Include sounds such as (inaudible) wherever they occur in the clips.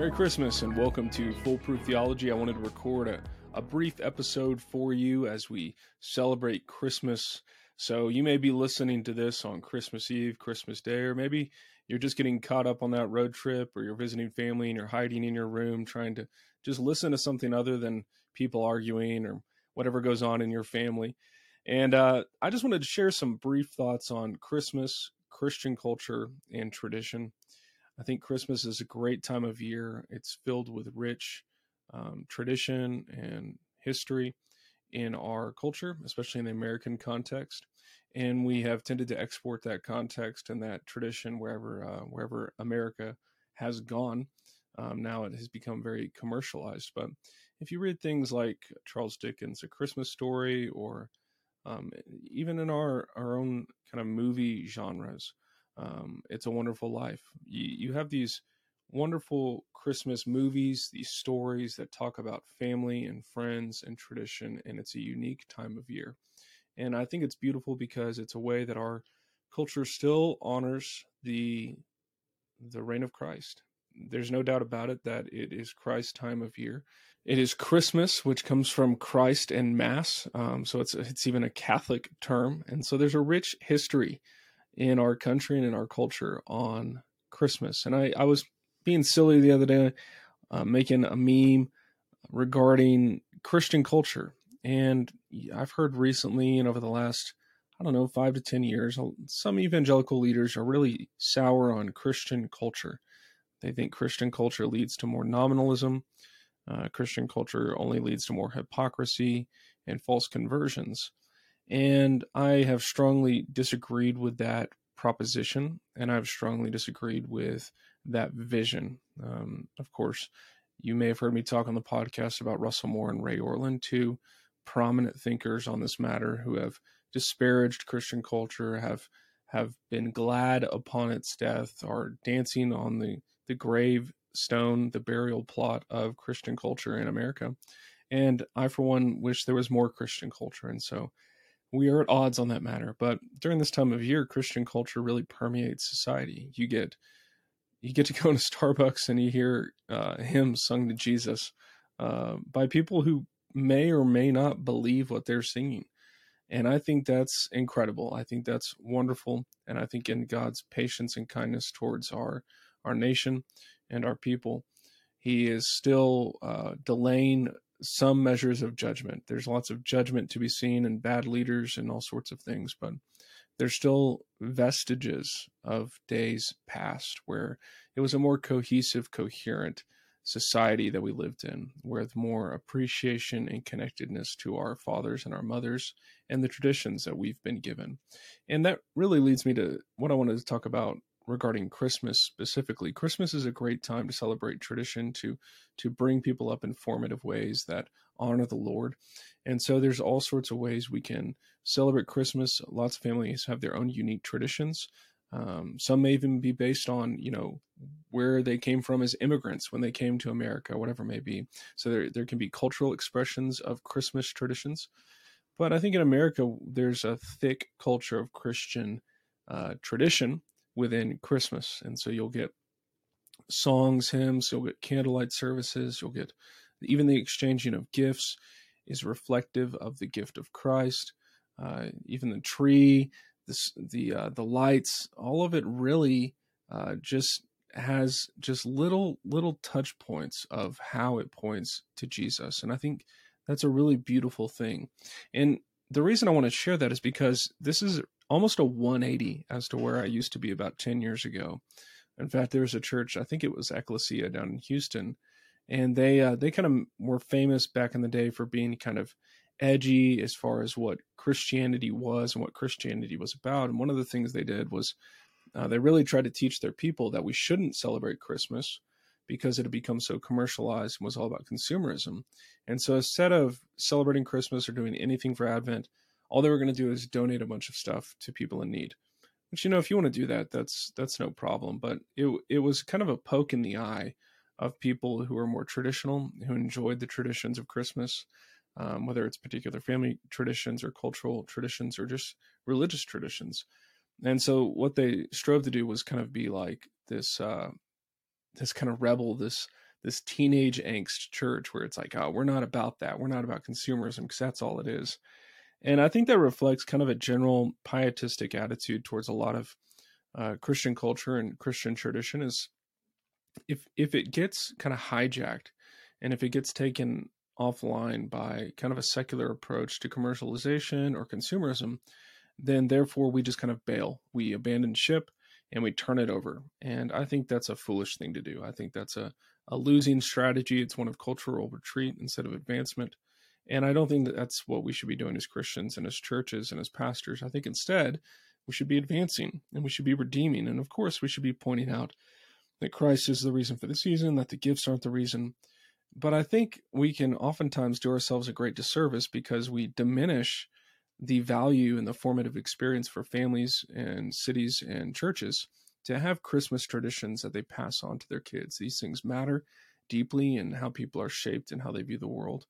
Merry Christmas and welcome to Full Proof Theology. I wanted to record a, a brief episode for you as we celebrate Christmas. So you may be listening to this on Christmas Eve, Christmas Day, or maybe you're just getting caught up on that road trip or you're visiting family and you're hiding in your room trying to just listen to something other than people arguing or whatever goes on in your family. And uh, I just wanted to share some brief thoughts on Christmas, Christian culture, and tradition. I think Christmas is a great time of year. It's filled with rich um, tradition and history in our culture, especially in the American context. And we have tended to export that context and that tradition wherever uh, wherever America has gone. Um, now it has become very commercialized. But if you read things like Charles Dickens' A Christmas Story, or um, even in our our own kind of movie genres, um, it's a Wonderful Life. You, you have these wonderful Christmas movies, these stories that talk about family and friends and tradition, and it's a unique time of year. And I think it's beautiful because it's a way that our culture still honors the the reign of Christ. There's no doubt about it that it is Christ's time of year. It is Christmas, which comes from Christ and Mass, um, so it's it's even a Catholic term, and so there's a rich history in our country and in our culture on Christmas. And I, I was being silly the other day, uh, making a meme regarding Christian culture. And I've heard recently and over the last, I don't know, five to 10 years, some evangelical leaders are really sour on Christian culture. They think Christian culture leads to more nominalism. Uh, Christian culture only leads to more hypocrisy and false conversions. And I have strongly disagreed with that proposition, and I've strongly disagreed with that vision. Um, of course, you may have heard me talk on the podcast about Russell Moore and Ray Ortlund, two prominent thinkers on this matter who have disparaged Christian culture, have have been glad upon its death, are dancing on the the gravestone, the burial plot of Christian culture in America. And I, for one, wish there was more Christian culture. And so we are at odds on that matter. But during this time of year, Christian culture really permeates society. You get you get to go (laughs) into Starbucks and you hear uh, hymns sung to Jesus uh, by people who may or may not believe what they're singing. And I think that's incredible. I think that's wonderful. And I think in God's patience and kindness towards our our nation and our people, He is still uh, delaying some measures of judgment. There's lots of judgment to be seen and bad leaders and all sorts of things, but there's still vestiges of days past where it was a more cohesive, coherent society that we lived in, with more appreciation and connectedness to our fathers and our mothers and the traditions that we've been given. And that really leads me to what I wanted to talk about regarding Christmas specifically. Christmas is a great time to celebrate tradition, to to bring people up in formative ways that honor the Lord. And so there's all sorts of ways we can celebrate Christmas. Lots of families have their own unique traditions. Um, some may even be based on, you know, where they came from as immigrants when they came to America, whatever may be. So there, there can be cultural expressions of Christmas traditions. But I think in America, there's a thick culture of Christian uh, tradition within Christmas. And so you'll get songs, hymns, you'll get candlelight services, you'll get even the exchanging of gifts is reflective of the gift of Christ. Uh, even the tree, this, the uh, the lights, all of it really uh, just has just little little touch points of how it points to Jesus, and I think that's a really beautiful thing. And the reason I want to share that is because this is almost a 180 as to where I used to be about 10 years ago. In fact, there was a church, I think it was Ecclesia down in Houston, and they uh, they kind of were famous back in the day for being kind of edgy as far as what Christianity was and what Christianity was about. And one of the things they did was uh, they really tried to teach their people that we shouldn't celebrate Christmas because it had become so commercialized and was all about consumerism. And so instead of celebrating Christmas or doing anything for Advent, all they were going to do is donate a bunch of stuff to people in need. Which you know, if you want to do that, that's that's no problem. But it it was kind of a poke in the eye of people who are more traditional, who enjoyed the traditions of Christmas, um, whether it's particular family traditions or cultural traditions or just religious traditions. And so what they strove to do was kind of be like this uh, this kind of rebel, this this teenage angst church where it's like, oh, we're not about that. We're not about consumerism because that's all it is. And I think that reflects kind of a general pietistic attitude towards a lot of uh, Christian culture and Christian tradition. Is if if it gets kind of hijacked, and if it gets taken offline by kind of a secular approach to commercialization or consumerism, then therefore we just kind of bail. We abandon ship and we turn it over. And I think that's a foolish thing to do. I think that's a, a losing strategy. It's one of cultural retreat instead of advancement. And I don't think that that's what we should be doing as Christians and as churches and as pastors. I think instead we should be advancing and we should be redeeming. And of course, we should be pointing out that Christ is the reason for the season, that the gifts aren't the reason. But I think we can oftentimes do ourselves a great disservice because we diminish the value and the formative experience for families and cities and churches to have Christmas traditions that they pass on to their kids. These things matter deeply in how people are shaped and how they view the world.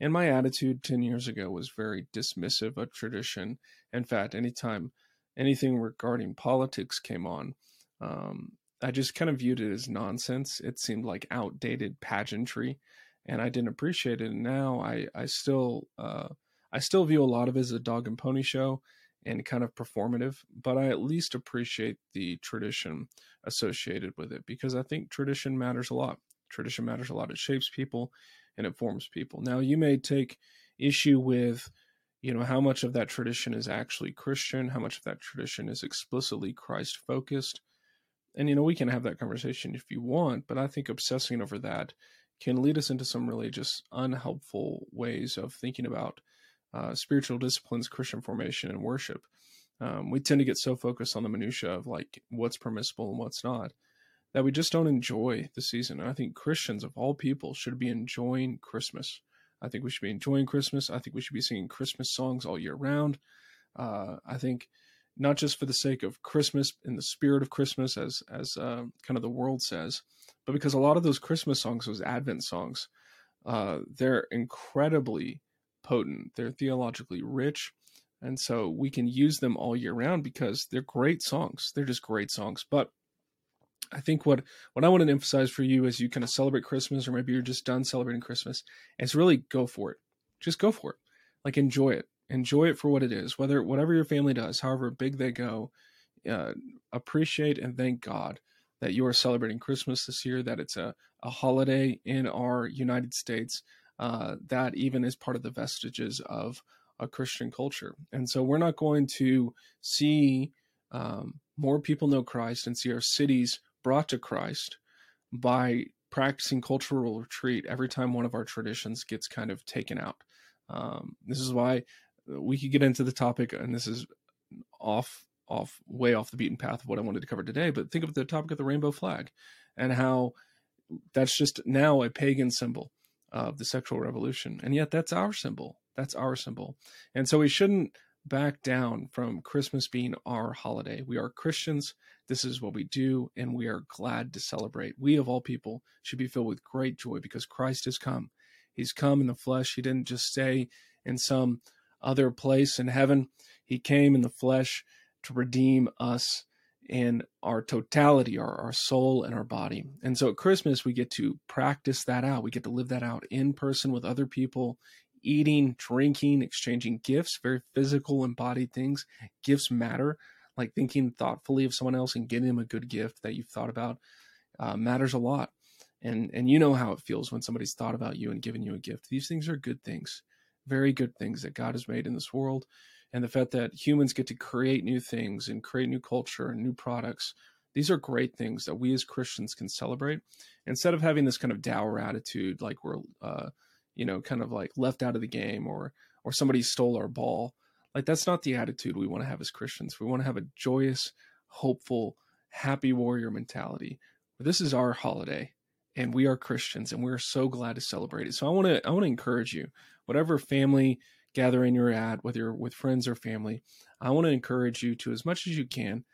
And my attitude 10 years ago was very dismissive of tradition. In fact, anytime anything regarding politics came on, um, I just kind of viewed it as nonsense. It seemed like outdated pageantry, and I didn't appreciate it. And now I, I still, uh, I still view a lot of it as a dog and pony show and kind of performative, but I at least appreciate the tradition associated with it because I think tradition matters a lot. Tradition matters a lot. It shapes people and it forms people. Now, you may take issue with, you know, how much of that tradition is actually Christian, how much of that tradition is explicitly Christ focused. And, you know, we can have that conversation if you want, but I think obsessing over that can lead us into some really just unhelpful ways of thinking about uh, spiritual disciplines, Christian formation, and worship. Um, we tend to get so focused on the minutia of like what's permissible and what's not that we just don't enjoy the season. And I think Christians of all people should be enjoying Christmas. I think we should be enjoying Christmas. I think we should be singing Christmas songs all year round. Uh, I think not just for the sake of Christmas in the spirit of Christmas, as as uh, kind of the world says, but because a lot of those Christmas songs, those Advent songs, uh, they're incredibly potent. They're theologically rich. And so we can use them all year round because they're great songs. They're just great songs. But I think what, what I want to emphasize for you as you kind of celebrate Christmas, or maybe you're just done celebrating Christmas, is really go for it. Just go for it. Like enjoy it. Enjoy it for what it is. Whether whatever your family does, however big they go, uh, appreciate and thank God that you are celebrating Christmas this year. That it's a, a holiday in our United States uh, that even is part of the vestiges of a Christian culture. And so we're not going to see um, more people know Christ and see our cities brought to Christ by practicing cultural retreat every time one of our traditions gets kind of taken out. Um, this is why we could get into the topic, and this is off off way off the beaten path of what I wanted to cover today. But think of the topic of the rainbow flag and how that's just now a pagan symbol of the sexual revolution. And yet that's our symbol. That's our symbol. And so we shouldn't back down from Christmas being our holiday. We are Christians. This is what we do, and we are glad to celebrate. We, of all people, should be filled with great joy because Christ has come. He's come in the flesh. He didn't just stay in some other place in heaven, He came in the flesh to redeem us in our totality, our, our soul and our body. And so at Christmas, we get to practice that out. We get to live that out in person with other people, eating, drinking, exchanging gifts, very physical, embodied things. Gifts matter. Like thinking thoughtfully of someone else and getting them a good gift that you've thought about uh, matters a lot. And and you know how it feels when somebody's thought about you and given you a gift. These things are good things, very good things that God has made in this world and the fact that humans get to create new things and create new culture and new products these are great things that we as christians can celebrate instead of having this kind of dour attitude like we're uh, you know kind of like left out of the game or or somebody stole our ball like that's not the attitude we want to have as christians we want to have a joyous hopeful happy warrior mentality this is our holiday and we are christians and we're so glad to celebrate it so i want to i want to encourage you whatever family gathering you're at, whether you're with friends or family, I want to encourage you to, as much as you can,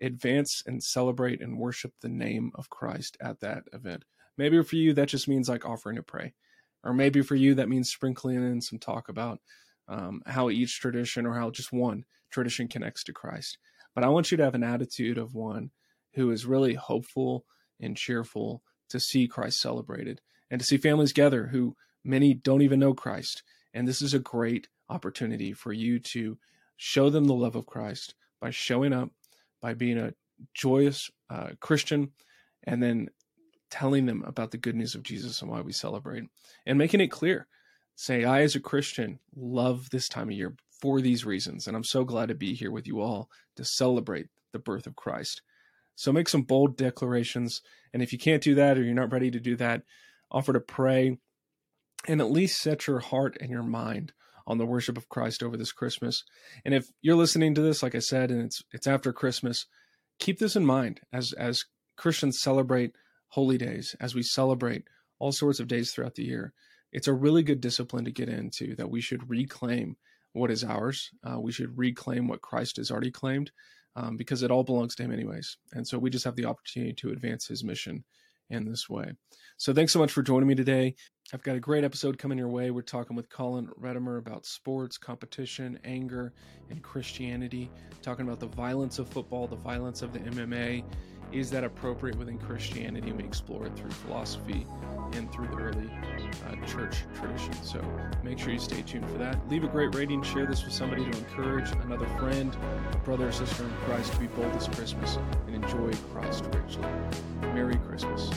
advance and celebrate and worship the name of Christ at that event. Maybe for you, that just means like offering to pray. Or maybe for you, that means sprinkling in some talk about um, how each tradition or how just one tradition connects to Christ. But I want you to have an attitude of one who is really hopeful and cheerful, to see Christ celebrated and to see families gather who many don't even know Christ. And this is a great opportunity for you to show them the love of Christ by showing up, by being a joyous uh, Christian, and then telling them about the good news of Jesus and why we celebrate and making it clear. Say, I, as a Christian, love this time of year for these reasons. And I'm so glad to be here with you all to celebrate the birth of Christ. So make some bold declarations. And if you can't do that or you're not ready to do that, offer to pray and at least set your heart and your mind on the worship of Christ over this Christmas. And if you're listening to this, like I said, and it's it's after Christmas, keep this in mind as as Christians celebrate holy days, as we celebrate all sorts of days throughout the year. It's a really good discipline to get into that we should reclaim what is ours. Uh, we should reclaim what Christ has already claimed um, because it all belongs to Him, anyways. And so we just have the opportunity to advance His mission in this way. So thanks so much for joining me today. I've got a great episode coming your way. We're talking with Colin Redemer about sports, competition, anger, and Christianity, talking about the violence of football, the violence of the MMA. Is that appropriate within Christianity? And We explore it through philosophy and through the early uh, church tradition. So make sure you stay tuned for that. Leave a great rating. Share this with somebody to encourage another friend, brother or sister in Christ to be bold this Christmas and enjoy Christ richly. Merry Christmas.